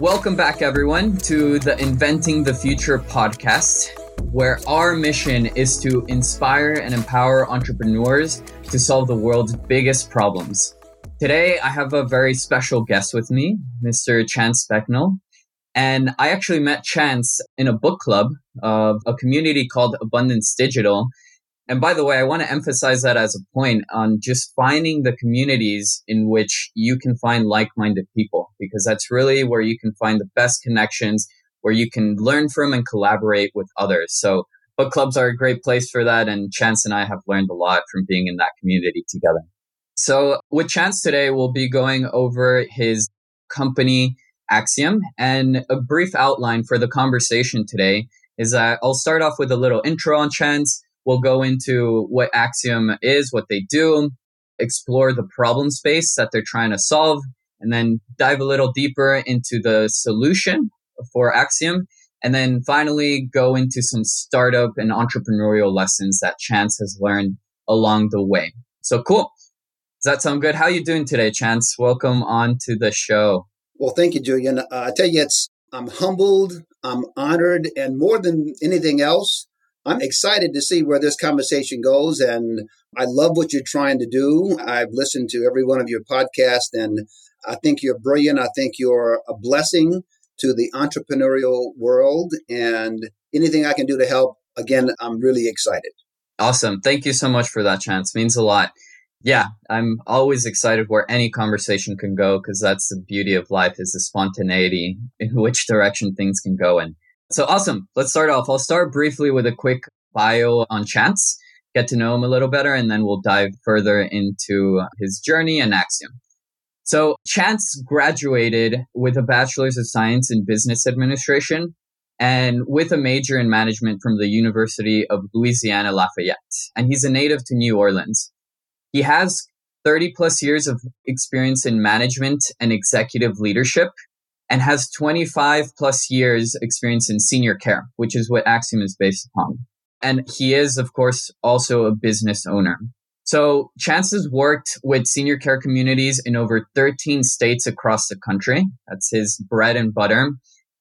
Welcome back, everyone, to the Inventing the Future podcast, where our mission is to inspire and empower entrepreneurs to solve the world's biggest problems. Today, I have a very special guest with me, Mr. Chance Specknell. And I actually met Chance in a book club of a community called Abundance Digital. And by the way, I want to emphasize that as a point on just finding the communities in which you can find like-minded people, because that's really where you can find the best connections, where you can learn from and collaborate with others. So book clubs are a great place for that. And Chance and I have learned a lot from being in that community together. So with Chance today, we'll be going over his company Axiom and a brief outline for the conversation today is that I'll start off with a little intro on Chance We'll go into what Axiom is, what they do, explore the problem space that they're trying to solve, and then dive a little deeper into the solution for Axiom. And then finally go into some startup and entrepreneurial lessons that Chance has learned along the way. So cool. Does that sound good? How are you doing today, Chance? Welcome on to the show. Well, thank you, Julian. Uh, I tell you, it's I'm humbled, I'm honored, and more than anything else, I'm excited to see where this conversation goes. And I love what you're trying to do. I've listened to every one of your podcasts, and I think you're brilliant. I think you're a blessing to the entrepreneurial world. And anything I can do to help, again, I'm really excited. Awesome. Thank you so much for that chance. Means a lot. Yeah, I'm always excited where any conversation can go because that's the beauty of life is the spontaneity in which direction things can go in. So awesome. Let's start off. I'll start briefly with a quick bio on Chance, get to know him a little better, and then we'll dive further into his journey and Axiom. So Chance graduated with a bachelor's of science in business administration and with a major in management from the University of Louisiana Lafayette. And he's a native to New Orleans. He has 30 plus years of experience in management and executive leadership and has 25 plus years experience in senior care, which is what Axiom is based upon. And he is, of course, also a business owner. So Chance has worked with senior care communities in over 13 states across the country. That's his bread and butter.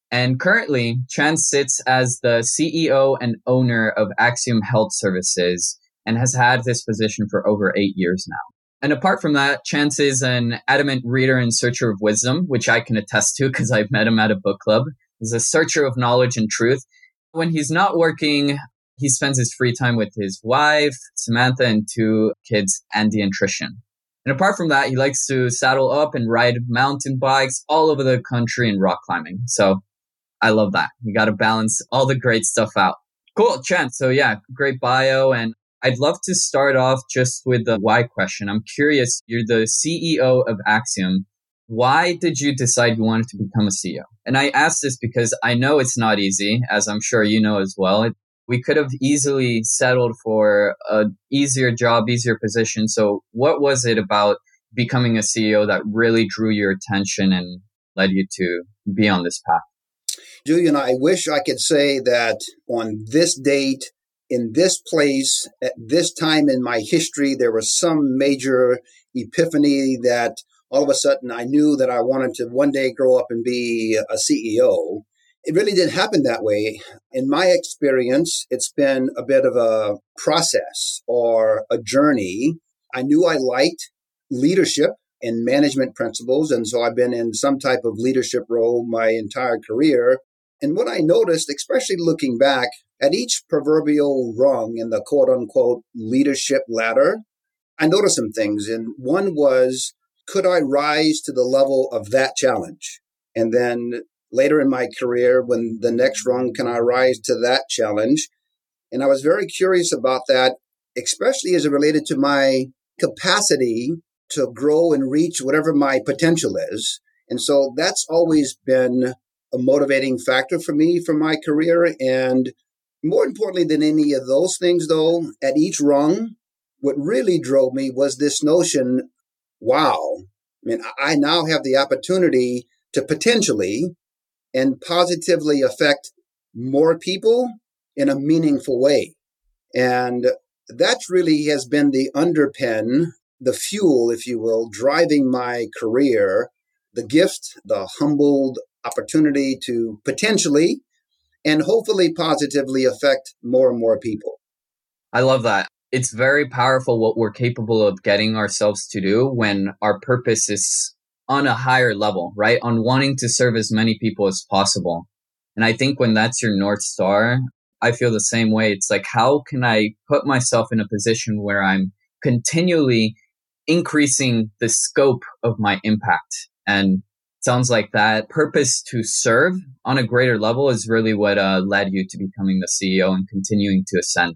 And currently, Chance sits as the CEO and owner of Axiom Health Services and has had this position for over eight years now. And apart from that, Chance is an adamant reader and searcher of wisdom, which I can attest to because I've met him at a book club. He's a searcher of knowledge and truth. When he's not working, he spends his free time with his wife, Samantha, and two kids, Andy and Trishan. And apart from that, he likes to saddle up and ride mountain bikes all over the country and rock climbing. So I love that. You got to balance all the great stuff out. Cool, Chance. So yeah, great bio. And I'd love to start off just with the why question. I'm curious, you're the CEO of Axiom. Why did you decide you wanted to become a CEO? And I ask this because I know it's not easy, as I'm sure you know as well. We could have easily settled for an easier job, easier position. So what was it about becoming a CEO that really drew your attention and led you to be on this path? Julian, I wish I could say that on this date, in this place at this time in my history, there was some major epiphany that all of a sudden I knew that I wanted to one day grow up and be a CEO. It really didn't happen that way. In my experience, it's been a bit of a process or a journey. I knew I liked leadership and management principles. And so I've been in some type of leadership role my entire career. And what I noticed, especially looking back, at each proverbial rung in the quote unquote leadership ladder, I noticed some things. And one was, could I rise to the level of that challenge? And then later in my career, when the next rung, can I rise to that challenge? And I was very curious about that, especially as it related to my capacity to grow and reach whatever my potential is. And so that's always been a motivating factor for me for my career. And more importantly than any of those things, though, at each rung, what really drove me was this notion wow, I mean, I now have the opportunity to potentially and positively affect more people in a meaningful way. And that really has been the underpin, the fuel, if you will, driving my career, the gift, the humbled opportunity to potentially and hopefully positively affect more and more people. I love that. It's very powerful what we're capable of getting ourselves to do when our purpose is on a higher level, right? On wanting to serve as many people as possible. And I think when that's your North Star, I feel the same way. It's like, how can I put myself in a position where I'm continually increasing the scope of my impact? And sounds like that purpose to serve on a greater level is really what uh, led you to becoming the CEO and continuing to ascend.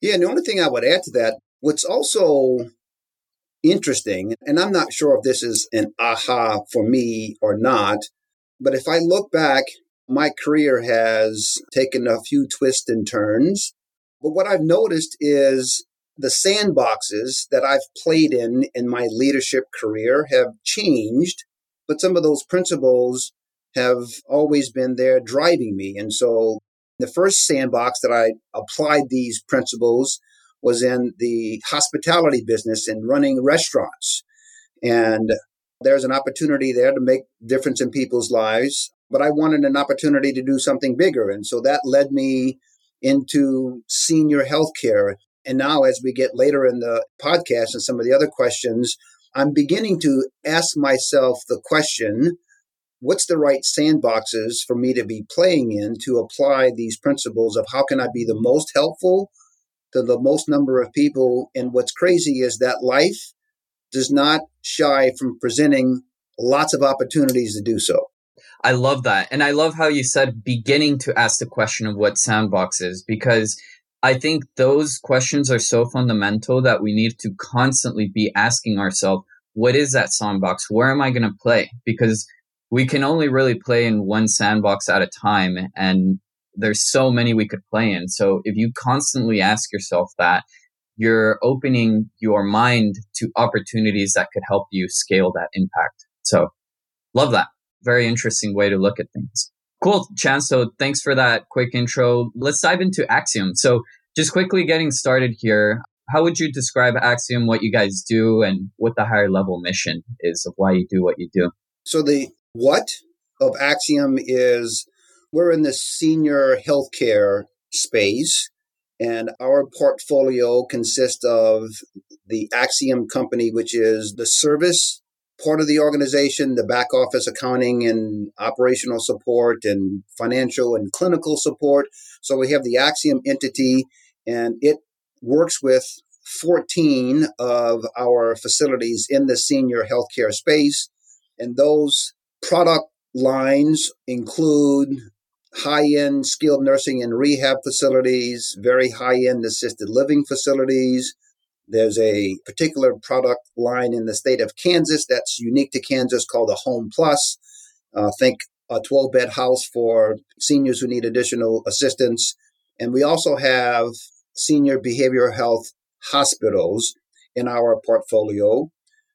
Yeah, and the only thing I would add to that, what's also interesting, and I'm not sure if this is an aha for me or not, but if I look back, my career has taken a few twists and turns. But what I've noticed is the sandboxes that I've played in in my leadership career have changed but some of those principles have always been there driving me. And so the first sandbox that I applied these principles was in the hospitality business and running restaurants. And there's an opportunity there to make difference in people's lives, but I wanted an opportunity to do something bigger. And so that led me into senior healthcare. And now as we get later in the podcast and some of the other questions, I'm beginning to ask myself the question what's the right sandboxes for me to be playing in to apply these principles of how can I be the most helpful to the most number of people? And what's crazy is that life does not shy from presenting lots of opportunities to do so. I love that. And I love how you said beginning to ask the question of what sandbox is because I think those questions are so fundamental that we need to constantly be asking ourselves, what is that sandbox? Where am I going to play? Because we can only really play in one sandbox at a time. And there's so many we could play in. So if you constantly ask yourself that, you're opening your mind to opportunities that could help you scale that impact. So love that. Very interesting way to look at things. Cool, Chance. So thanks for that quick intro. Let's dive into Axiom. So just quickly getting started here. How would you describe Axiom, what you guys do, and what the higher level mission is of why you do what you do? So the what of Axiom is we're in the senior healthcare space, and our portfolio consists of the Axiom company, which is the service part of the organization, the back office accounting and operational support and financial and clinical support. So we have the Axiom entity and it works with 14 of our facilities in the senior healthcare space. And those product lines include high end skilled nursing and rehab facilities, very high end assisted living facilities, there's a particular product line in the state of Kansas that's unique to Kansas called a Home Plus. Uh, think a 12 bed house for seniors who need additional assistance. And we also have senior behavioral health hospitals in our portfolio.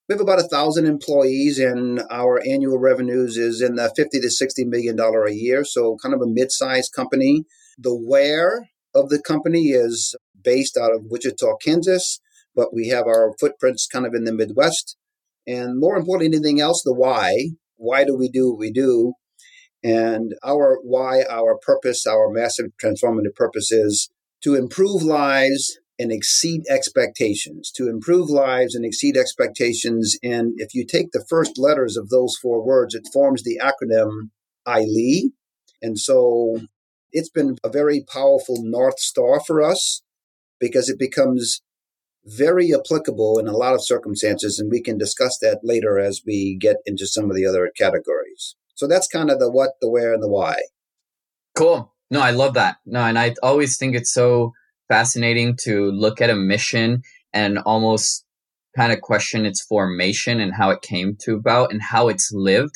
We have about a thousand employees, and our annual revenues is in the 50 to 60 million dollar a year. So, kind of a mid-sized company. The where of the company is based out of Wichita, Kansas but we have our footprints kind of in the Midwest. And more importantly than anything else, the why. Why do we do what we do? And our why, our purpose, our massive transformative purpose is to improve lives and exceed expectations, to improve lives and exceed expectations. And if you take the first letters of those four words, it forms the acronym ILEE. And so it's been a very powerful North Star for us because it becomes very applicable in a lot of circumstances, and we can discuss that later as we get into some of the other categories. So that's kind of the what, the where, and the why. Cool. No, I love that. No, and I always think it's so fascinating to look at a mission and almost kind of question its formation and how it came to about and how it's lived.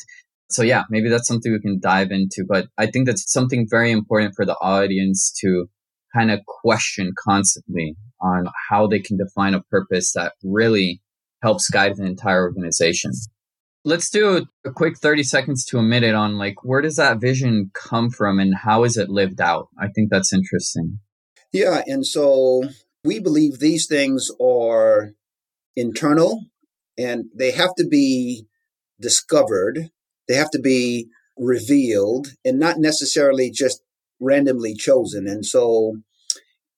So yeah, maybe that's something we can dive into, but I think that's something very important for the audience to kind of question constantly on how they can define a purpose that really helps guide an entire organization. Let's do a quick 30 seconds to a minute on like where does that vision come from and how is it lived out? I think that's interesting. Yeah, and so we believe these things are internal and they have to be discovered. They have to be revealed and not necessarily just randomly chosen. And so,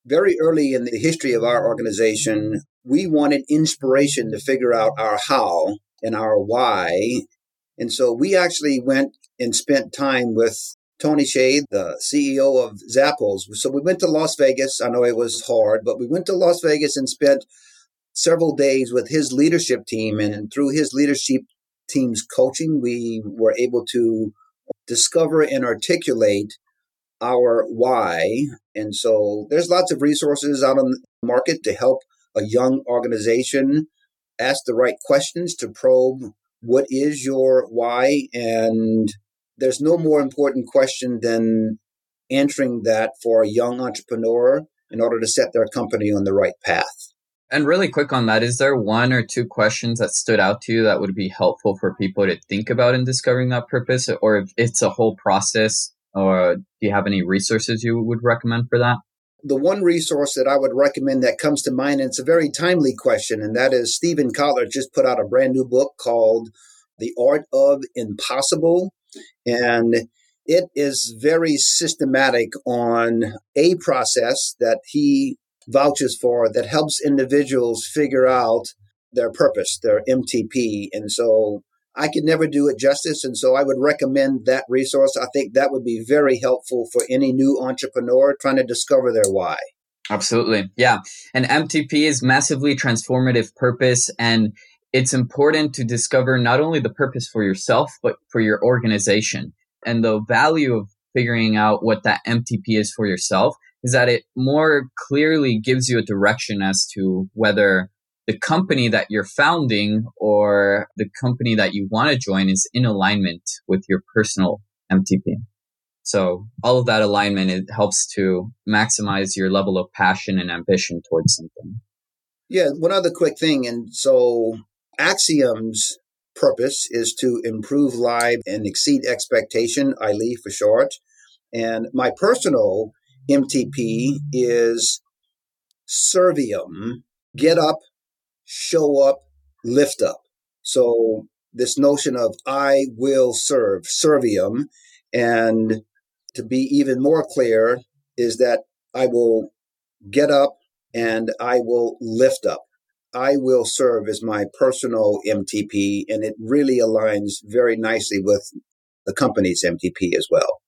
very early in the history of our organization, we wanted inspiration to figure out our how and our why. And so, we actually went and spent time with Tony Hsieh, the CEO of Zappos. So we went to Las Vegas. I know it was hard, but we went to Las Vegas and spent several days with his leadership team. And through his leadership team's coaching, we were able to discover and articulate our why. And so there's lots of resources out on the market to help a young organization ask the right questions to probe what is your why. And there's no more important question than answering that for a young entrepreneur in order to set their company on the right path. And really quick on that, is there one or two questions that stood out to you that would be helpful for people to think about in discovering that purpose? Or if it's a whole process, or do you have any resources you would recommend for that? The one resource that I would recommend that comes to mind, and it's a very timely question, and that is Steven Kotler just put out a brand new book called The Art of Impossible. And it is very systematic on a process that he vouches for that helps individuals figure out their purpose, their MTP. And so I could never do it justice. And so I would recommend that resource. I think that would be very helpful for any new entrepreneur trying to discover their why. Absolutely. Yeah. And MTP is massively transformative purpose. And it's important to discover not only the purpose for yourself, but for your organization. And the value of figuring out what that MTP is for yourself is that it more clearly gives you a direction as to whether the company that you're founding or the company that you want to join is in alignment with your personal MTP. So all of that alignment, it helps to maximize your level of passion and ambition towards something. Yeah, one other quick thing. And so Axiom's purpose is to improve life and exceed expectation, ILE for short. And my personal MTP is Serviam, get up, show up, lift up. So this notion of I will serve, Serviam, and to be even more clear is that I will get up and I will lift up. I will serve as my personal MTP, and it really aligns very nicely with the company's MTP as well.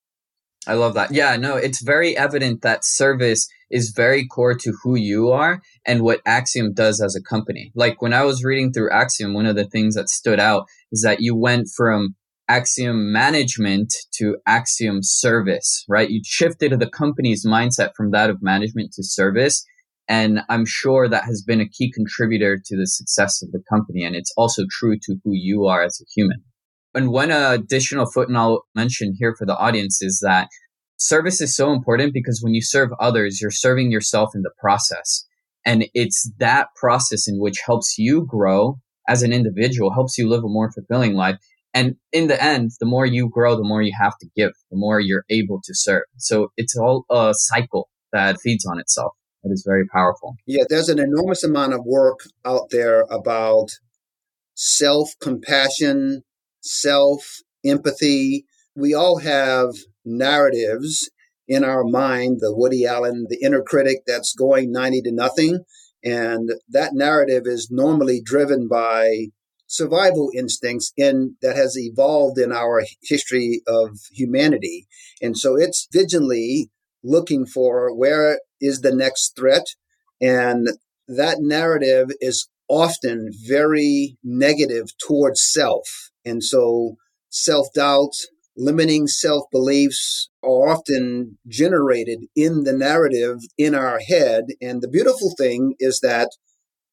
I love that. Yeah, no, it's very evident that service is very core to who you are and what Axiom does as a company. Like when I was reading through Axiom, one of the things that stood out is that you went from Axiom management to Axiom service, right? You shifted the company's mindset from that of management to service. And I'm sure that has been a key contributor to the success of the company. And it's also true to who you are as a human. And one additional footnote I'll mention here for the audience is that service is so important because when you serve others, you're serving yourself in the process. And it's that process in which helps you grow as an individual, helps you live a more fulfilling life. And in the end, the more you grow, the more you have to give, the more you're able to serve. So it's all a cycle that feeds on itself. It is very powerful. Yeah, there's an enormous amount of work out there about self compassion, self, empathy. We all have narratives in our mind, the Woody Allen, the inner critic that's going 90 to nothing. And that narrative is normally driven by survival instincts in that has evolved in our history of humanity. And so it's vigilantly looking for where is the next threat. And that narrative is often very negative towards self. And so self doubt, limiting self beliefs are often generated in the narrative in our head. And the beautiful thing is that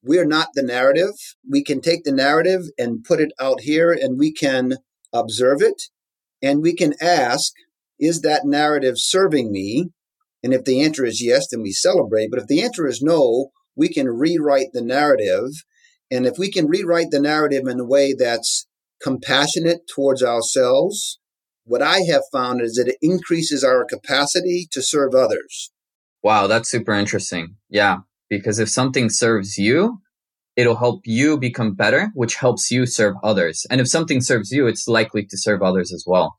we're not the narrative. We can take the narrative and put it out here and we can observe it and we can ask, is that narrative serving me? And if the answer is yes, then we celebrate. But if the answer is no, we can rewrite the narrative. And if we can rewrite the narrative in a way that's compassionate towards ourselves, what I have found is that it increases our capacity to serve others. Wow, that's super interesting. Yeah, because if something serves you, it'll help you become better, which helps you serve others. And if something serves you, it's likely to serve others as well.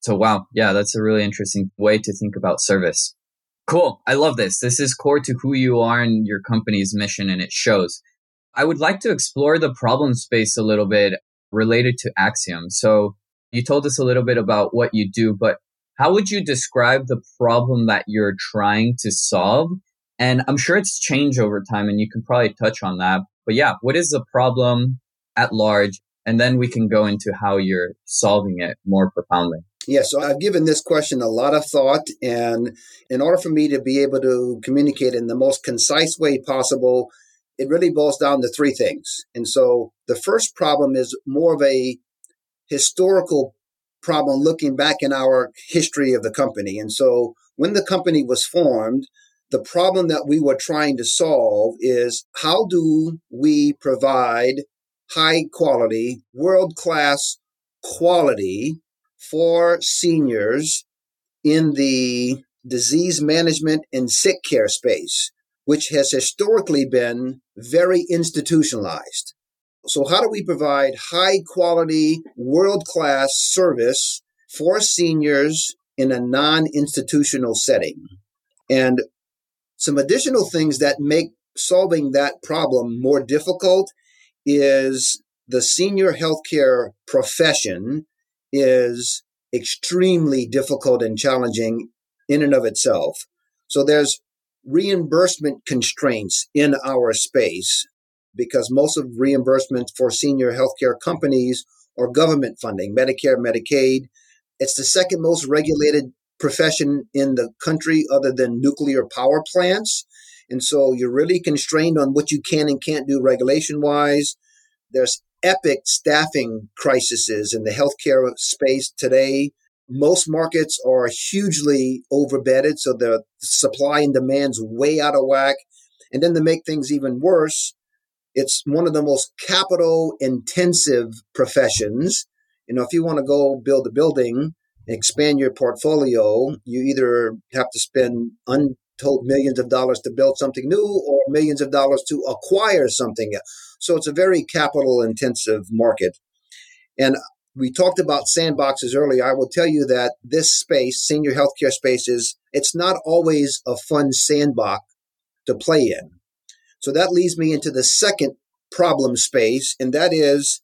So, wow. Yeah, that's a really interesting way to think about service. Cool. I love this. This is core to who you are and your company's mission, and it shows. I would like to explore the problem space a little bit related to Axiom. So, you told us a little bit about what you do, but how would you describe the problem that you're trying to solve? And I'm sure it's changed over time, and you can probably touch on that. But yeah, what is the problem at large? And then we can go into how you're solving it more profoundly. Yeah, so I've given this question a lot of thought. And in order for me to be able to communicate in the most concise way possible, it really boils down to three things. And so the first problem is more of a historical problem looking back in our history of the company. And so when the company was formed, the problem that we were trying to solve is how do we provide high quality, world class quality for seniors in the disease management and sick care space, which has historically been very institutionalized. So, how do we provide high quality, world class service for seniors in a non institutional setting? And some additional things that make solving that problem more difficult is the senior healthcare profession is extremely difficult and challenging in and of itself. So there's reimbursement constraints in our space because most of reimbursements for senior healthcare companies are government funding, Medicare, Medicaid. It's the second most regulated profession in the country other than nuclear power plants. And so you're really constrained on what you can and can't do regulation wise. There's epic staffing crises in the healthcare space today. Most markets are hugely overbedded, so the supply and demand's way out of whack. And then to make things even worse, it's one of the most capital intensive professions. You know, if you want to go build a building, expand your portfolio, you either have to spend untold millions of dollars to build something new or millions of dollars to acquire something. So it's a very capital intensive market. And we talked about sandboxes earlier. I will tell you that this space, senior healthcare spaces, it's not always a fun sandbox to play in. So that leads me into the second problem space, and that is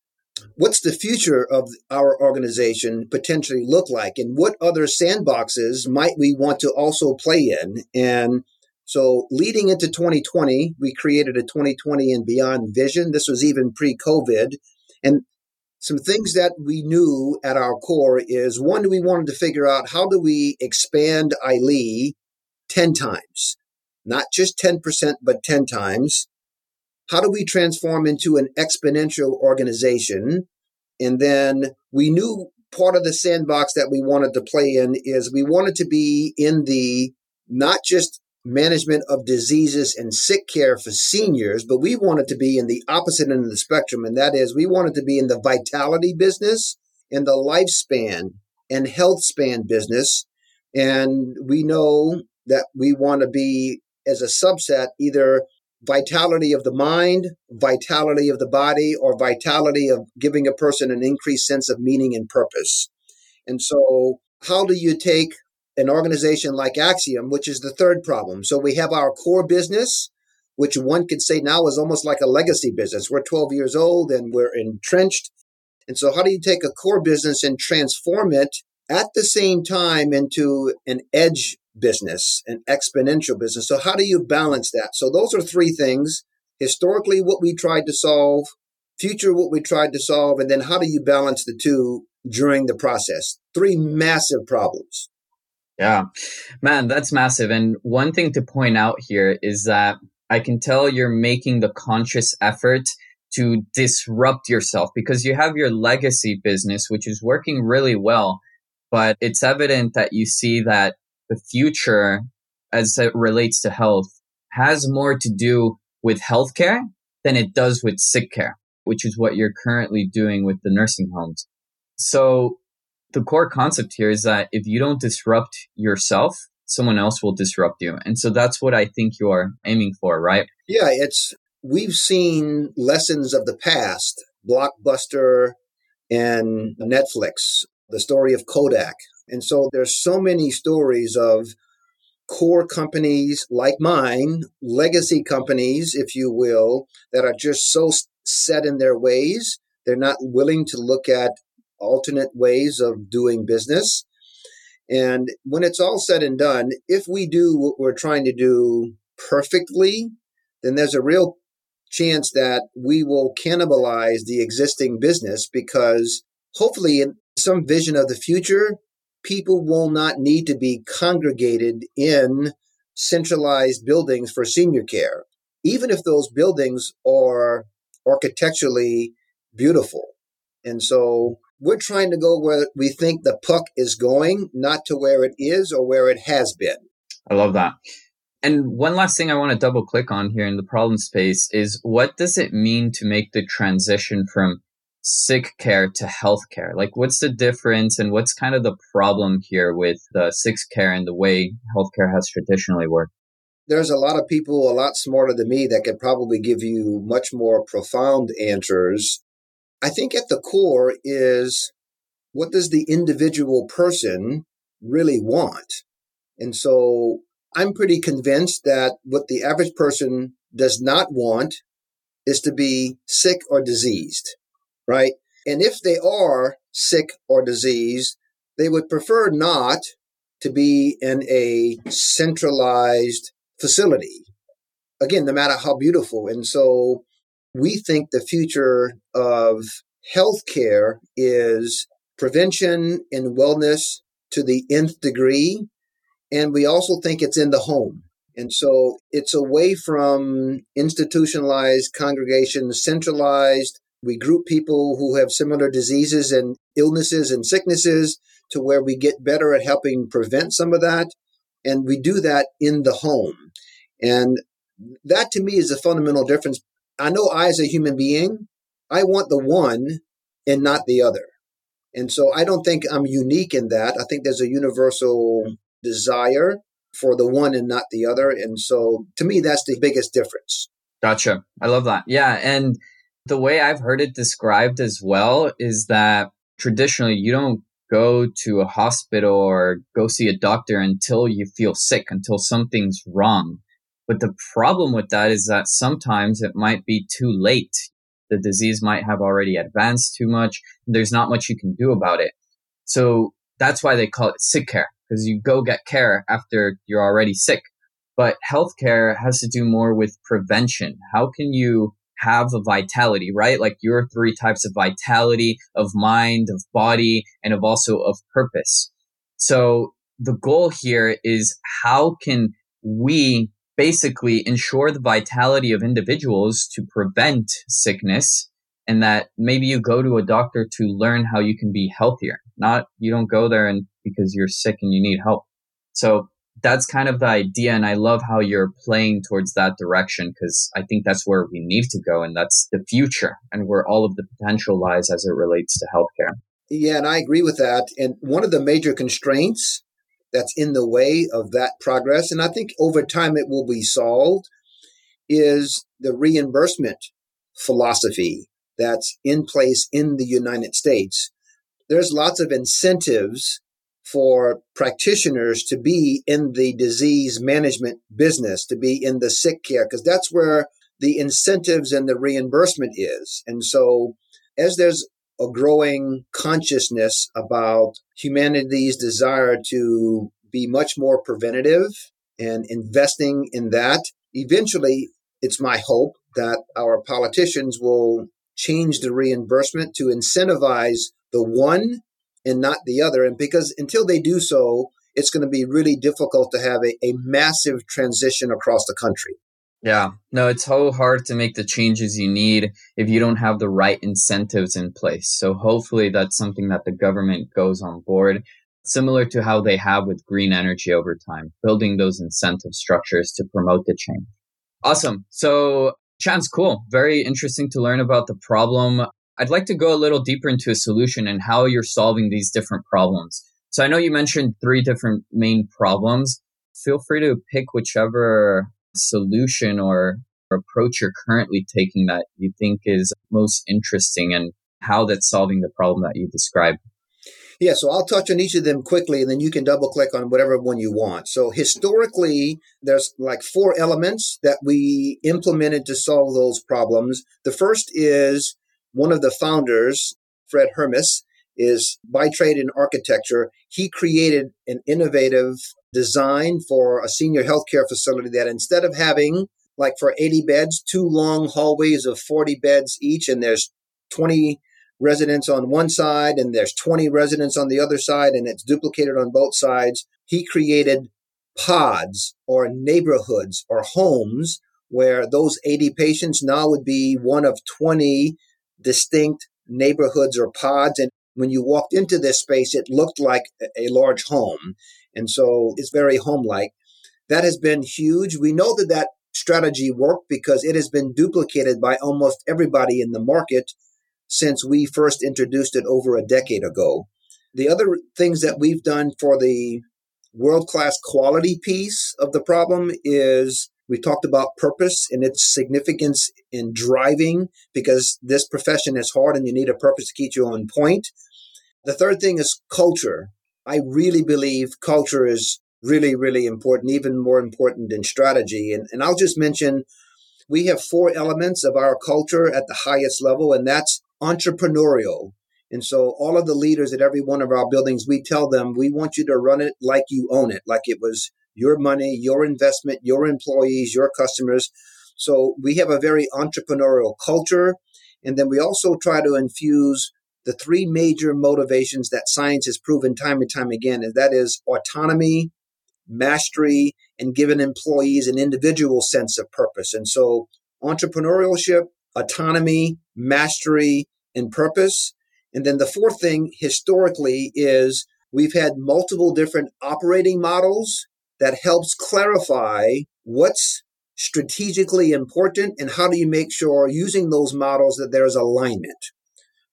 what's the future of our organization potentially look like and what other sandboxes might we want to also play in and so leading into 2020 we created a 2020 and beyond vision this was even pre-covid and some things that we knew at our core is one we wanted to figure out how do we expand ILEE 10 times not just 10% but 10 times how do we transform into an exponential organization? And then we knew part of the sandbox that we wanted to play in is we wanted to be in the not just management of diseases and sick care for seniors, but we wanted to be in the opposite end of the spectrum. And that is we wanted to be in the vitality business, in the lifespan and health span business. And we know that we want to be as a subset either vitality of the mind, vitality of the body, or vitality of giving a person an increased sense of meaning and purpose. And so, how do you take an organization like Axiom, which is the third problem? So, we have our core business, which one could say now is almost like a legacy business. We're 12 years old and we're entrenched. And so, how do you take a core business and transform it at the same time into an edge business, an exponential business. So, how do you balance that? So, those are three things historically, what we tried to solve, future, what we tried to solve, and then how do you balance the two during the process? Three massive problems. Yeah, man, that's massive. And one thing to point out here is that I can tell you're making the conscious effort to disrupt yourself because you have your legacy business, which is working really well. But it's evident that you see that the future as it relates to health has more to do with healthcare than it does with sick care, which is what you're currently doing with the nursing homes. So the core concept here is that if you don't disrupt yourself, someone else will disrupt you. And so that's what I think you are aiming for, right? Yeah, it's we've seen lessons of the past, Blockbuster and Netflix, the story of Kodak, And so there's so many stories of core companies like mine, legacy companies, if you will, that are just so set in their ways. They're not willing to look at alternate ways of doing business. And when it's all said and done, if we do what we're trying to do perfectly, then there's a real chance that we will cannibalize the existing business because hopefully in some vision of the future, people will not need to be congregated in centralized buildings for senior care, even if those buildings are architecturally beautiful. And so we're trying to go where we think the puck is going, not to where it is or where it has been. I love that. And one last thing I want to double click on here in the problem space is what does it mean to make the transition from sick care to healthcare? Like, what's the difference and what's kind of the problem here with the sick care and the way healthcare has traditionally worked? There's a lot of people a lot smarter than me that could probably give you much more profound answers. I think at the core is what does the individual person really want? And so I'm pretty convinced that what the average person does not want is to be sick or diseased, right? And if they are sick or diseased, they would prefer not to be in a centralized facility. Again, no matter how beautiful. And so we think the future of healthcare is prevention and wellness to the nth degree and we also think it's in the home. And so it's away from institutionalized congregations, centralized. We group people who have similar diseases and illnesses and sicknesses to where we get better at helping prevent some of that. And we do that in the home. And that to me is a fundamental difference. I know I, as a human being, I want the one and not the other. And so I don't think I'm unique in that. I think there's a universal desire for the one and not the other. And so to me, that's the biggest difference. Gotcha. I love that. Yeah. And the way I've heard it described as well is that traditionally you don't go to a hospital or go see a doctor until you feel sick, until something's wrong. But the problem with that is that sometimes it might be too late. The disease might have already advanced too much. There's not much you can do about it. So that's why they call it sick care because you go get care after you're already sick. But healthcare has to do more with prevention. How can you have a vitality, right? Like your three types of vitality of mind, of body, and of also of purpose. So the goal here is how can we basically ensure the vitality of individuals to prevent sickness and that maybe you go to a doctor to learn how you can be healthier. Not you don't go there and because you're sick and you need help. So that's kind of the idea. And I love how you're playing towards that direction because I think that's where we need to go. And that's the future and where all of the potential lies as it relates to healthcare. Yeah, and I agree with that. And one of the major constraints that's in the way of that progress, and I think over time it will be solved, is the reimbursement philosophy that's in place in the United States. There's lots of incentives for practitioners to be in the disease management business, to be in the sick care, because that's where the incentives and the reimbursement is. And so, as there's a growing consciousness about humanity's desire to be much more preventative and investing in that, eventually, it's my hope that our politicians will change the reimbursement to incentivize the one and not the other. And because until they do so, it's going to be really difficult to have a, a massive transition across the country. Yeah, no, it's so hard to make the changes you need if you don't have the right incentives in place. So hopefully that's something that the government goes on board, similar to how they have with green energy over time, building those incentive structures to promote the change. Awesome. So Chance, cool. Very interesting to learn about the problem. I'd like to go a little deeper into a solution and how you're solving these different problems. So I know you mentioned three different main problems. Feel free to pick whichever solution or approach you're currently taking that you think is most interesting and how that's solving the problem that you described. Yeah, so I'll touch on each of them quickly and then you can double click on whatever one you want. So historically, there's like four elements that we implemented to solve those problems. The first is one of the founders, Fred Hermes, is by trade in architecture. He created an innovative design for a senior healthcare facility that instead of having like for 80 beds, two long hallways of 40 beds each, and there's 20 residents on one side and there's 20 residents on the other side and it's duplicated on both sides. He created pods or neighborhoods or homes where those 80 patients now would be one of 20 distinct neighborhoods or pods. And when you walked into this space, it looked like a large home. And so it's very home like. That has been huge. We know that that strategy worked because it has been duplicated by almost everybody in the market since we first introduced it over a decade ago. The other things that we've done for the world class quality piece of the problem is we talked about purpose and its significance in driving because this profession is hard and you need a purpose to keep you on point. The third thing is culture. I really believe culture is really, really important, even more important than strategy. And, and I'll just mention we have four elements of our culture at the highest level, and that's entrepreneurial. And so all of the leaders at every one of our buildings, we tell them, we want you to run it like you own it, like it was your money, your investment, your employees, your customers. So we have a very entrepreneurial culture. And then we also try to infuse the three major motivations that science has proven time and time again, and that is autonomy, mastery, and giving employees an individual sense of purpose. And so entrepreneurship, autonomy, mastery, and purpose. And then the fourth thing historically is we've had multiple different operating models that helps clarify what's strategically important and how do you make sure using those models that there's alignment.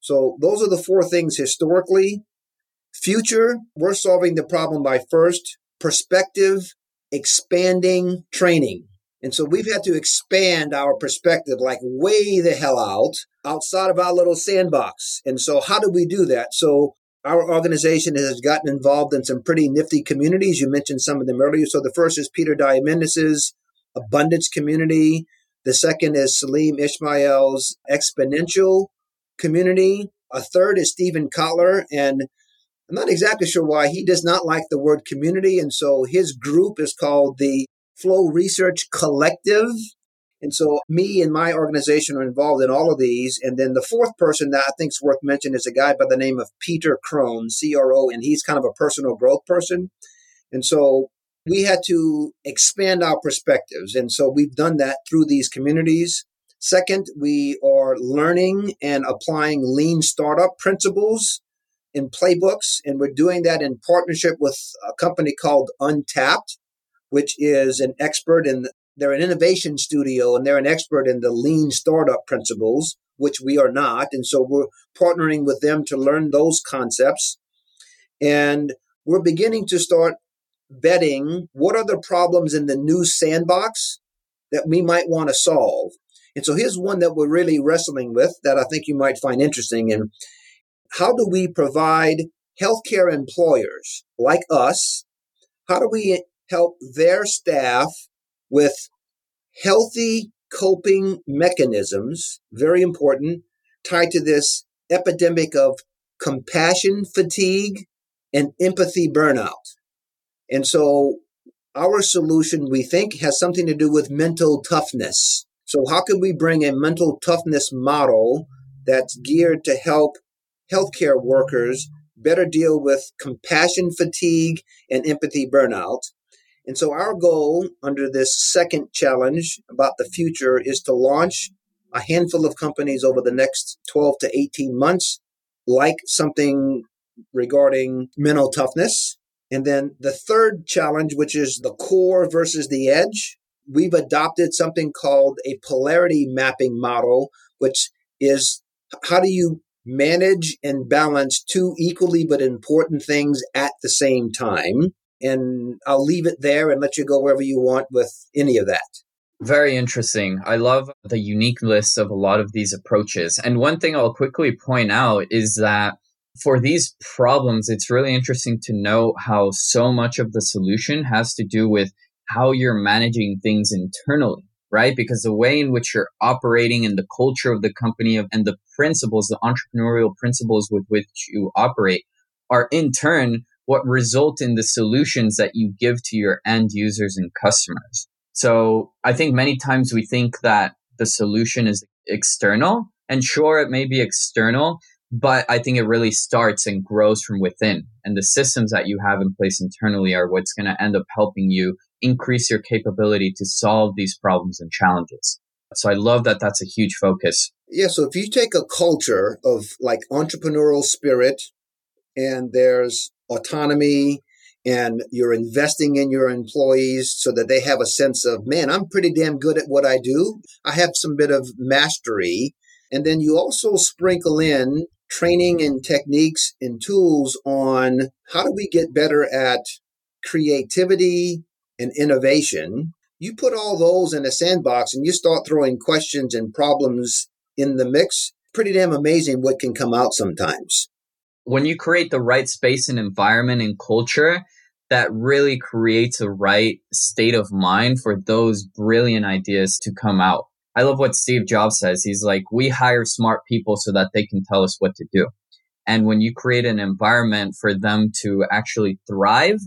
So those are the four things historically. Future, we're solving the problem by first perspective, expanding training. And so we've had to expand our perspective like way the hell out outside of our little sandbox. And so how do we do that? So our organization has gotten involved in some pretty nifty communities. You mentioned some of them earlier. So the first is Peter Diamandis's Abundance Community. The second is Salim Ismail's Exponential Community. A third is Steven Kotler. And I'm not exactly sure why he does not like the word community. And so his group is called the Flow Research Collective. And so me and my organization are involved in all of these. And then the fourth person that I think is worth mentioning is a guy by the name of Peter Crone, C-R-O, and he's kind of a personal growth person. And so we had to expand our perspectives. And so we've done that through these communities. Second, we are learning and applying lean startup principles in playbooks. And we're doing that in partnership with a company called Untapped which is an expert in, they're an innovation studio and they're an expert in the lean startup principles, which we are not. And so we're partnering with them to learn those concepts. And we're beginning to start betting what are the problems in the new sandbox that we might want to solve. And so here's one that we're really wrestling with that I think you might find interesting. And how do we provide healthcare employers like us? How do we help their staff with healthy coping mechanisms, very important, tied to this epidemic of compassion fatigue and empathy burnout. And so our solution, we think, has something to do with mental toughness. So, how can we bring a mental toughness model that's geared to help healthcare workers better deal with compassion fatigue and empathy burnout? And so our goal under this second challenge about the future is to launch a handful of companies over the next 12 to 18 months, like something regarding mental toughness. And then the third challenge, which is the core versus the edge, we've adopted something called a polarity mapping model, which is how do you manage and balance two equally but important things at the same time? and I'll leave it there and let you go wherever you want with any of that. Very interesting. I love the uniqueness of a lot of these approaches. And one thing I'll quickly point out is that for these problems, it's really interesting to know how so much of the solution has to do with how you're managing things internally, right? Because the way in which you're operating and the culture of the company and the principles, the entrepreneurial principles with which you operate are in turn what result in the solutions that you give to your end users and customers. So I think many times we think that the solution is external and sure, it may be external, but I think it really starts and grows from within. And the systems that you have in place internally are what's going to end up helping you increase your capability to solve these problems and challenges. So I love that that's a huge focus. Yeah. So if you take a culture of like entrepreneurial spirit and there's autonomy and you're investing in your employees so that they have a sense of, man, I'm pretty damn good at what I do. I have some bit of mastery. And then you also sprinkle in training and techniques and tools on how do we get better at creativity and innovation. You put all those in a sandbox and you start throwing questions and problems in the mix. Pretty damn amazing what can come out sometimes. When you create the right space and environment and culture, that really creates a right state of mind for those brilliant ideas to come out. I love what Steve Jobs says. He's like, we hire smart people so that they can tell us what to do. And when you create an environment for them to actually thrive,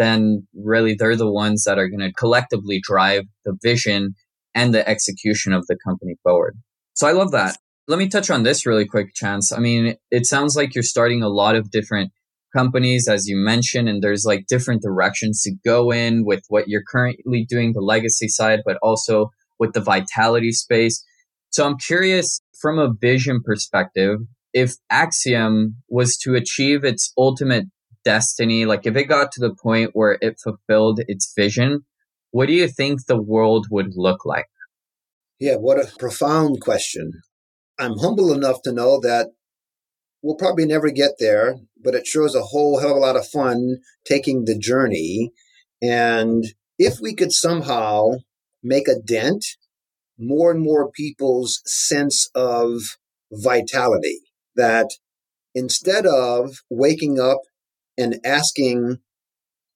then really they're the ones that are going to collectively drive the vision and the execution of the company forward. So I love that. Let me touch on this really quick, Chance. I mean, it sounds like you're starting a lot of different companies, as you mentioned, and there's like different directions to go in with what you're currently doing, the legacy side, but also with the vitality space. So I'm curious from a vision perspective, if Axiom was to achieve its ultimate destiny, like if it got to the point where it fulfilled its vision, what do you think the world would look like? Yeah, what a profound question. I'm humble enough to know that we'll probably never get there, but it shows a whole hell of a lot of fun taking the journey. And if we could somehow make a dent, more and more people's sense of vitality that instead of waking up and asking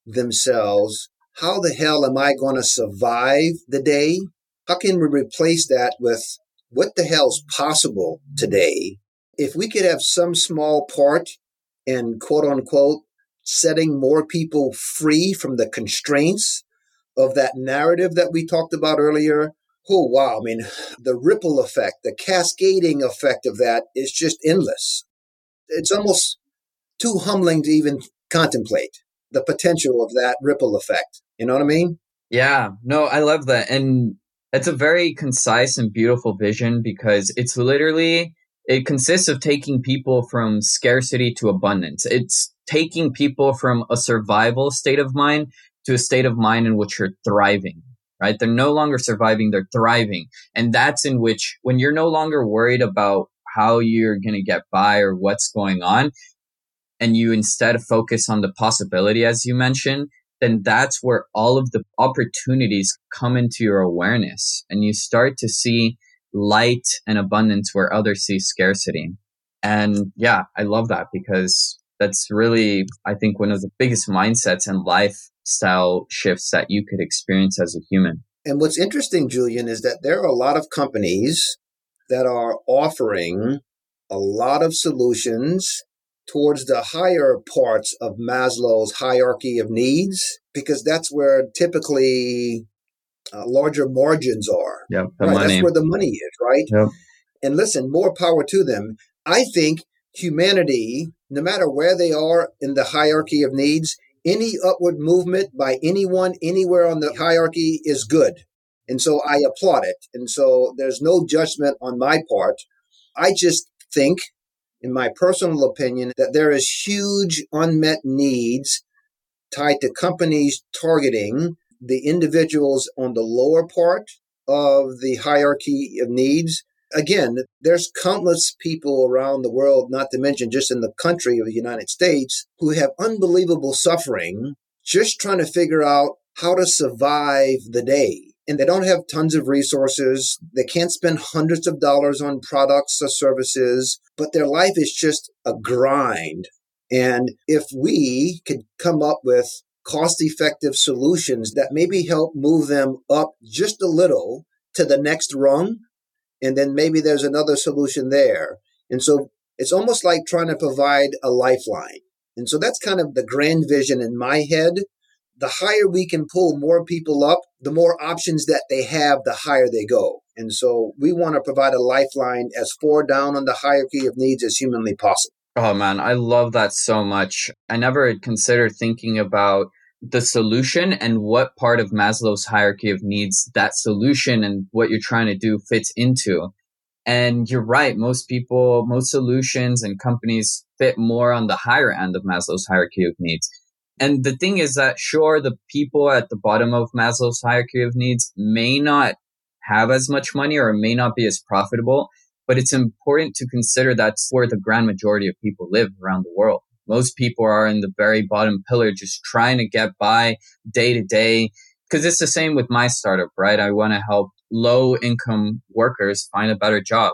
themselves, how the hell am I going to survive the day? How can we replace that with what the hell's possible today? If we could have some small part in quote unquote setting more people free from the constraints of that narrative that we talked about earlier. Oh, wow. I mean, the ripple effect, the cascading effect of that is just endless. It's almost too humbling to even contemplate the potential of that ripple effect. You know what I mean? Yeah, no, I love that. And it's a very concise and beautiful vision because it's literally, it consists of taking people from scarcity to abundance. It's taking people from a survival state of mind to a state of mind in which you're thriving, right? They're no longer surviving, they're thriving. And that's in which when you're no longer worried about how you're going to get by or what's going on, and you instead focus on the possibility, as you mentioned, then that's where all of the opportunities come into your awareness and you start to see light and abundance where others see scarcity. And yeah, I love that because that's really, I think, one of the biggest mindsets and lifestyle shifts that you could experience as a human. And what's interesting, Julian, is that there are a lot of companies that are offering a lot of solutions towards the higher parts of Maslow's hierarchy of needs, because that's where typically uh, larger margins are. Yep, right, that's where the money is, right? Yep. And listen, more power to them. I think humanity, no matter where they are in the hierarchy of needs, any upward movement by anyone anywhere on the hierarchy is good. And so I applaud it. And so there's no judgment on my part. I just think in my personal opinion, that there is huge unmet needs tied to companies targeting the individuals on the lower part of the hierarchy of needs. Again, there's countless people around the world, not to mention just in the country of the United States, who have unbelievable suffering just trying to figure out how to survive the day. And they don't have tons of resources. They can't spend hundreds of dollars on products or services, but their life is just a grind. And if we could come up with cost effective solutions that maybe help move them up just a little to the next rung, and then maybe there's another solution there. And so it's almost like trying to provide a lifeline. And so that's kind of the grand vision in my head. The higher we can pull more people up, the more options that they have, the higher they go. And so we want to provide a lifeline as far down on the hierarchy of needs as humanly possible. Oh man, I love that so much. I never had considered thinking about the solution and what part of Maslow's hierarchy of needs that solution and what you're trying to do fits into. And you're right. Most people, most solutions and companies fit more on the higher end of Maslow's hierarchy of needs. And the thing is that sure, the people at the bottom of Maslow's hierarchy of needs may not have as much money or may not be as profitable, but it's important to consider that's where the grand majority of people live around the world. Most people are in the very bottom pillar, just trying to get by day to day. Cause it's the same with my startup, right? I want to help low income workers find a better job.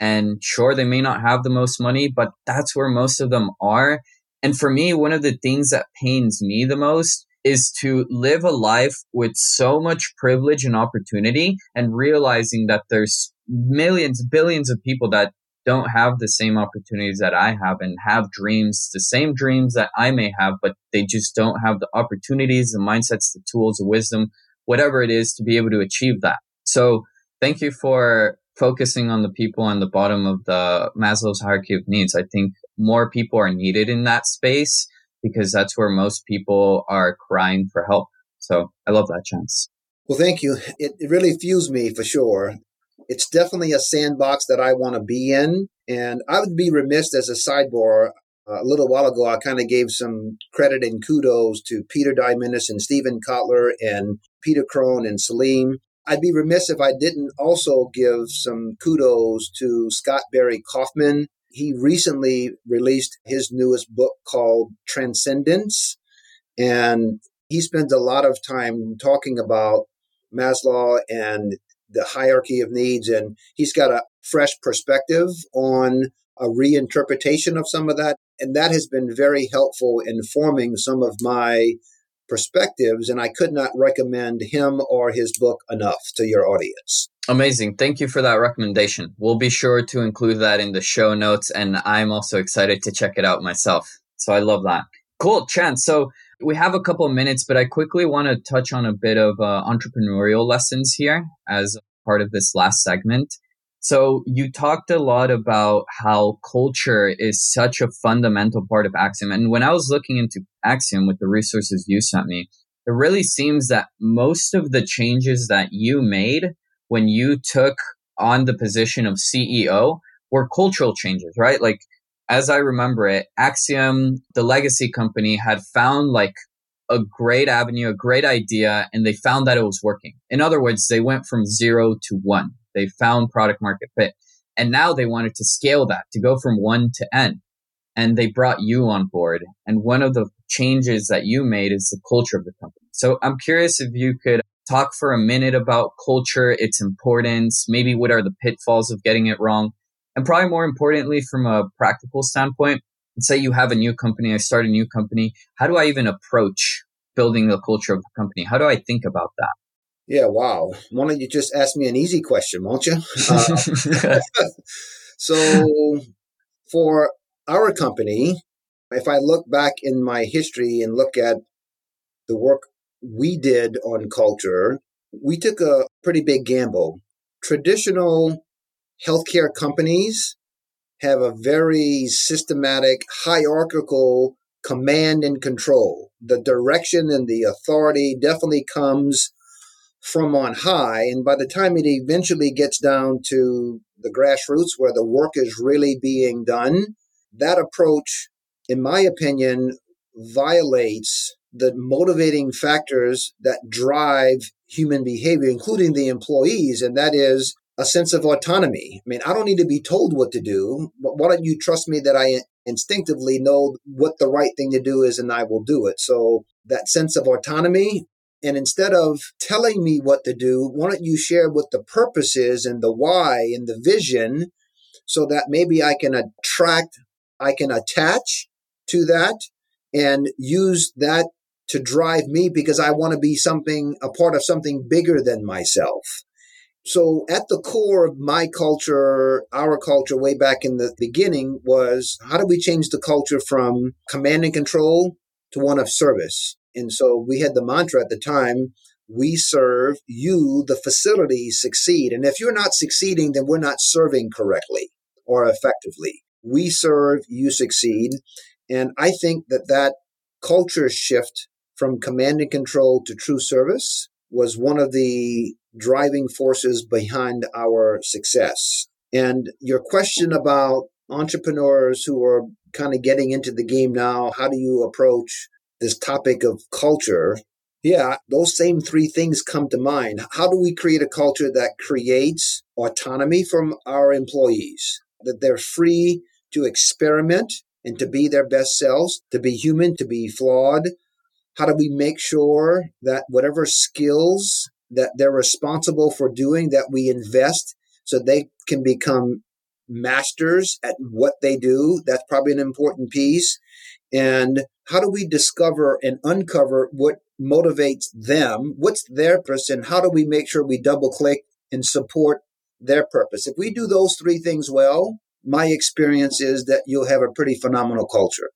And sure, they may not have the most money, but that's where most of them are. And for me, one of the things that pains me the most is to live a life with so much privilege and opportunity and realizing that there's millions, billions of people that don't have the same opportunities that I have and have dreams, the same dreams that I may have, but they just don't have the opportunities, the mindsets, the tools, the wisdom, whatever it is to be able to achieve that. So thank you for focusing on the people on the bottom of the Maslow's hierarchy of needs. I think more people are needed in that space because that's where most people are crying for help. So I love that Chance. Well, thank you. It, it really fuels me for sure. It's definitely a sandbox that I want to be in. And I would be remiss as a sidebar. Uh, a little while ago, I kind of gave some credit and kudos to Peter Diamandis and Steven Kotler and Peter Crone and Salim I'd be remiss if I didn't also give some kudos to Scott Barry Kaufman. He recently released his newest book called Transcendence, and he spends a lot of time talking about Maslow and the hierarchy of needs, and he's got a fresh perspective on a reinterpretation of some of that. And that has been very helpful in forming some of my perspectives, and I could not recommend him or his book enough to your audience. Amazing. Thank you for that recommendation. We'll be sure to include that in the show notes, and I'm also excited to check it out myself. So I love that. Cool, Chance. So we have a couple of minutes, but I quickly want to touch on a bit of uh, entrepreneurial lessons here as part of this last segment. So you talked a lot about how culture is such a fundamental part of Axiom. And when I was looking into Axiom with the resources you sent me, it really seems that most of the changes that you made when you took on the position of CEO were cultural changes, right? Like, as I remember it, Axiom, the legacy company, had found like a great avenue, a great idea, and they found that it was working. In other words, they went from zero to one. They found product market fit. And now they wanted to scale that to go from one to N. And they brought you on board. And one of the changes that you made is the culture of the company. So I'm curious if you could talk for a minute about culture, its importance, maybe what are the pitfalls of getting it wrong. And probably more importantly, from a practical standpoint, say you have a new company, I start a new company. How do I even approach building the culture of the company? How do I think about that? Yeah, wow. Why don't you just ask me an easy question, won't you? Uh, so, for our company, if I look back in my history and look at the work we did on culture, we took a pretty big gamble. Traditional healthcare companies have a very systematic, hierarchical command and control. The direction and the authority definitely comes from on high. And by the time it eventually gets down to the grassroots where the work is really being done, that approach, in my opinion, violates the motivating factors that drive human behavior, including the employees, and that is a sense of autonomy. I mean, I don't need to be told what to do, but why don't you trust me that I instinctively know what the right thing to do is and I will do it? So that sense of autonomy And instead of telling me what to do, why don't you share what the purpose is and the why and the vision so that maybe I can attract, I can attach to that and use that to drive me because I want to be something, a part of something bigger than myself. So at the core of my culture, our culture way back in the beginning was how do we change the culture from command and control to one of service? And so we had the mantra at the time, we serve you, the facility, succeed. And if you're not succeeding, then we're not serving correctly or effectively. We serve, you succeed. And I think that that culture shift from command and control to true service was one of the driving forces behind our success. And your question about entrepreneurs who are kind of getting into the game now, how do you approach this topic of culture? Yeah, those same three things come to mind. How do we create a culture that creates autonomy from our employees? That they're free to experiment and to be their best selves, to be human, to be flawed. How do we make sure that whatever skills that they're responsible for doing that we invest so they can become masters at what they do? That's probably an important piece. And how do we discover and uncover what motivates them? What's their purpose? And how do we make sure we double click and support their purpose? If we do those three things well, my experience is that you'll have a pretty phenomenal culture.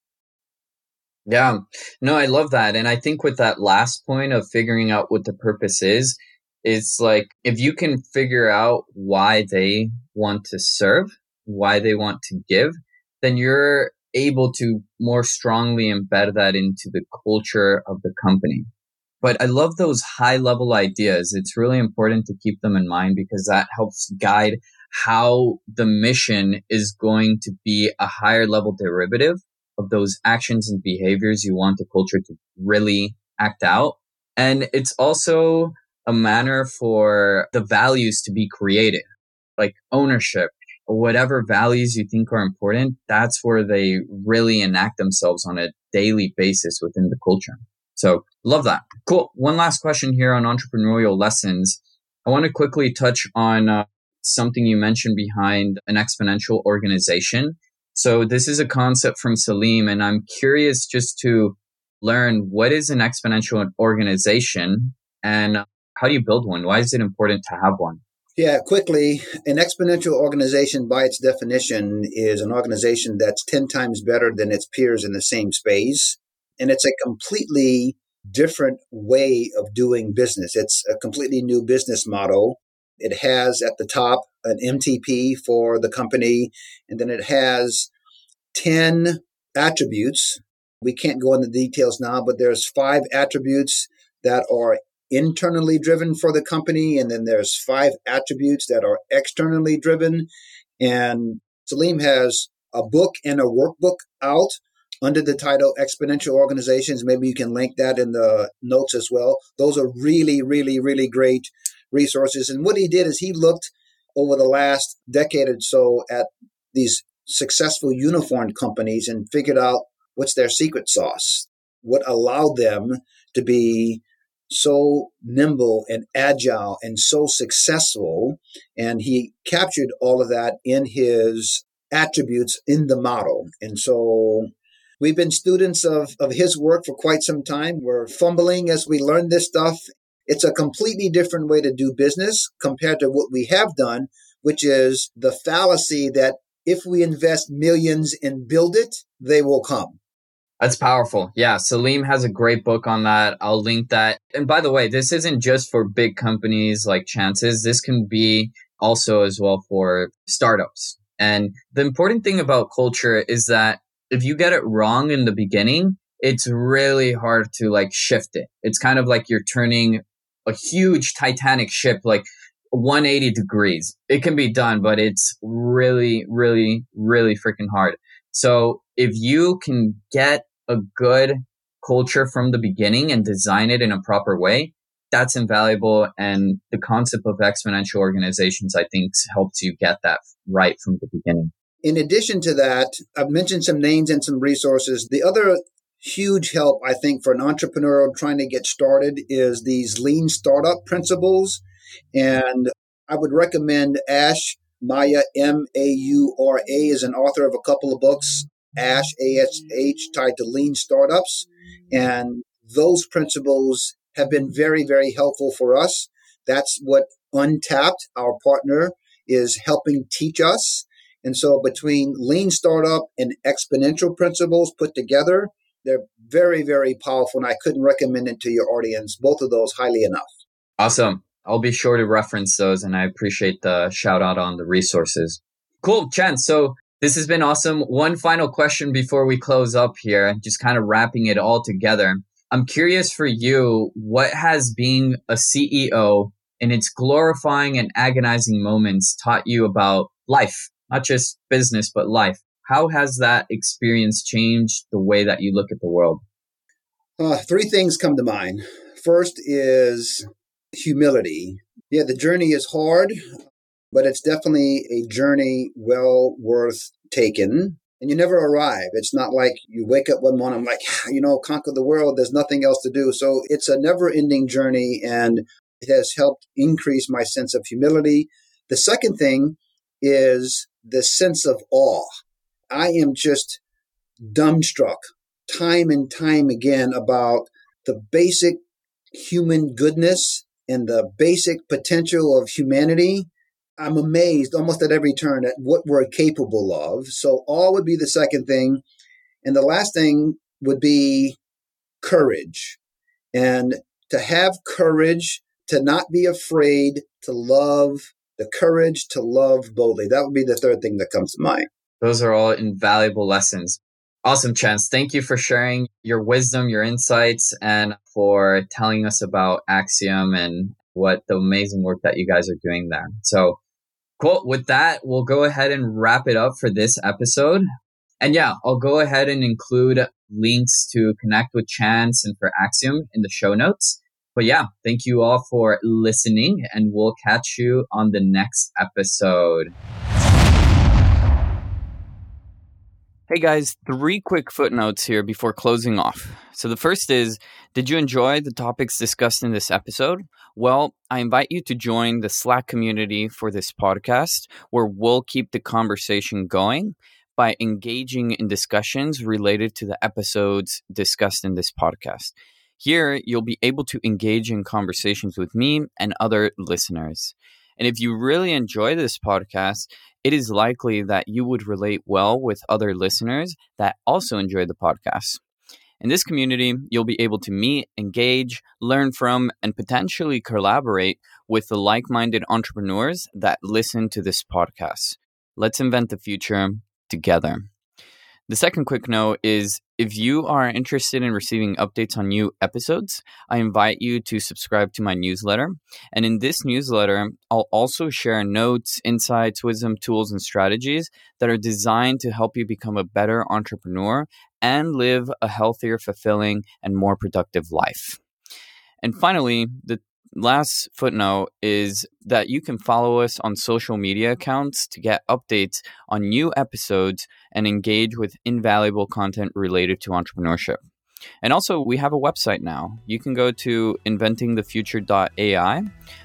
Yeah, no, I love that. And I think with that last point of figuring out what the purpose is, it's like if you can figure out why they want to serve, why they want to give, then you're able to more strongly embed that into the culture of the company. But I love those high level ideas. It's really important to keep them in mind because that helps guide how the mission is going to be a higher level derivative of those actions and behaviors you want the culture to really act out. And it's also a manner for the values to be created, like ownership, whatever values you think are important, that's where they really enact themselves on a daily basis within the culture. So love that. Cool. One last question here on entrepreneurial lessons. I want to quickly touch on uh, something you mentioned behind an exponential organization. So this is a concept from Salim, and I'm curious just to learn what is an exponential organization and how do you build one? Why is it important to have one? Yeah, quickly, an exponential organization, by its definition, is an organization that's 10 times better than its peers in the same space. And it's a completely different way of doing business. It's a completely new business model. It has at the top an MTP for the company, and then it has 10 attributes. We can't go into details now, but there's five attributes that are internally driven for the company, and then there's five attributes that are externally driven. And Salim has a book and a workbook out under the title Exponential Organizations. Maybe you can link that in the notes as well. Those are really, really, really great resources. And what he did is he looked over the last decade or so at these successful unicorn companies and figured out what's their secret sauce, what allowed them to be so nimble and agile and so successful. And he captured all of that in his attributes in the model. And so we've been students of, of his work for quite some time. We're fumbling as we learn this stuff. It's a completely different way to do business compared to what we have done, which is the fallacy that if we invest millions and build it, they will come. That's powerful. Yeah, Salim has a great book on that. I'll link that. And by the way, this isn't just for big companies like Chance's. This can be also as well for startups. And the important thing about culture is that if you get it wrong in the beginning, it's really hard to like shift it. It's kind of like you're turning a huge Titanic ship like 180 degrees. It can be done, but it's really, really, really freaking hard. So if you can get a good culture from the beginning and design it in a proper way, that's invaluable. And the concept of exponential organizations, I think, helps you get that right from the beginning. In addition to that, I've mentioned some names and some resources. The other huge help, I think, for an entrepreneur trying to get started is these lean startup principles. And I would recommend Ash Maurya, M A U R A, is an author of a couple of books, Ash, A S H, tied to lean startups. And those principles have been very, very helpful for us. That's what Untapped, our partner, is helping teach us. And so between lean startup and exponential principles put together, they're very, very powerful. And I couldn't recommend it to your audience, both of those highly enough. Awesome. I'll be sure to reference those and I appreciate the shout out on the resources. Cool, Chance. So this has been awesome. One final question before we close up here, just kind of wrapping it all together. I'm curious for you, what has being a CEO in its glorifying and agonizing moments taught you about life, not just business, but life? How has that experience changed the way that you look at the world? Uh, three things come to mind. First is humility. Yeah, the journey is hard, but it's definitely a journey well worth taking. And you never arrive. It's not like you wake up one morning, I'm like, you know, conquer the world. There's nothing else to do. So it's a never ending journey and it has helped increase my sense of humility. The second thing is the sense of awe. I am just dumbstruck time and time again about the basic human goodness and the basic potential of humanity, I'm amazed almost at every turn at what we're capable of. So, awe would be the second thing. And the last thing would be courage. And to have courage, to not be afraid, to love, the courage to love boldly. That would be the third thing that comes to mind. Those are all invaluable lessons. Awesome, Chance. Thank you for sharing your wisdom, your insights, and for telling us about Axiom and what the amazing work that you guys are doing there. So, cool. With that, we'll go ahead and wrap it up for this episode. And yeah, I'll go ahead and include links to connect with Chance and for Axiom in the show notes. But yeah, thank you all for listening, and we'll catch you on the next episode. Hey guys, three quick footnotes here before closing off. So, the first is Did you enjoy the topics discussed in this episode? Well, I invite you to join the Slack community for this podcast, where we'll keep the conversation going by engaging in discussions related to the episodes discussed in this podcast. Here, you'll be able to engage in conversations with me and other listeners. And if you really enjoy this podcast, it is likely that you would relate well with other listeners that also enjoy the podcast. In this community, you'll be able to meet, engage, learn from, and potentially collaborate with the like minded entrepreneurs that listen to this podcast. Let's invent the future together. The second quick note is if you are interested in receiving updates on new episodes, I invite you to subscribe to my newsletter. And in this newsletter, I'll also share notes, insights, wisdom, tools, and strategies that are designed to help you become a better entrepreneur and live a healthier, fulfilling, and more productive life. And finally, the last footnote is that you can follow us on social media accounts to get updates on new episodes and engage with invaluable content related to entrepreneurship. And also, we have a website now. You can go to inventingthefuture.ai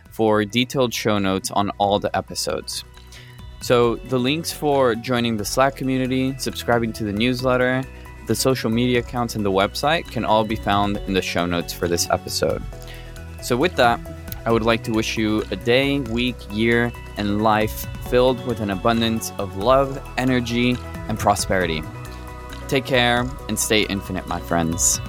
for detailed show notes on all the episodes. So, the links for joining the Slack community, subscribing to the newsletter, the social media accounts, and the website can all be found in the show notes for this episode. So, with that, I would like to wish you a day, week, year, and life filled with an abundance of love, energy, and prosperity. Take care and stay infinite, my friends.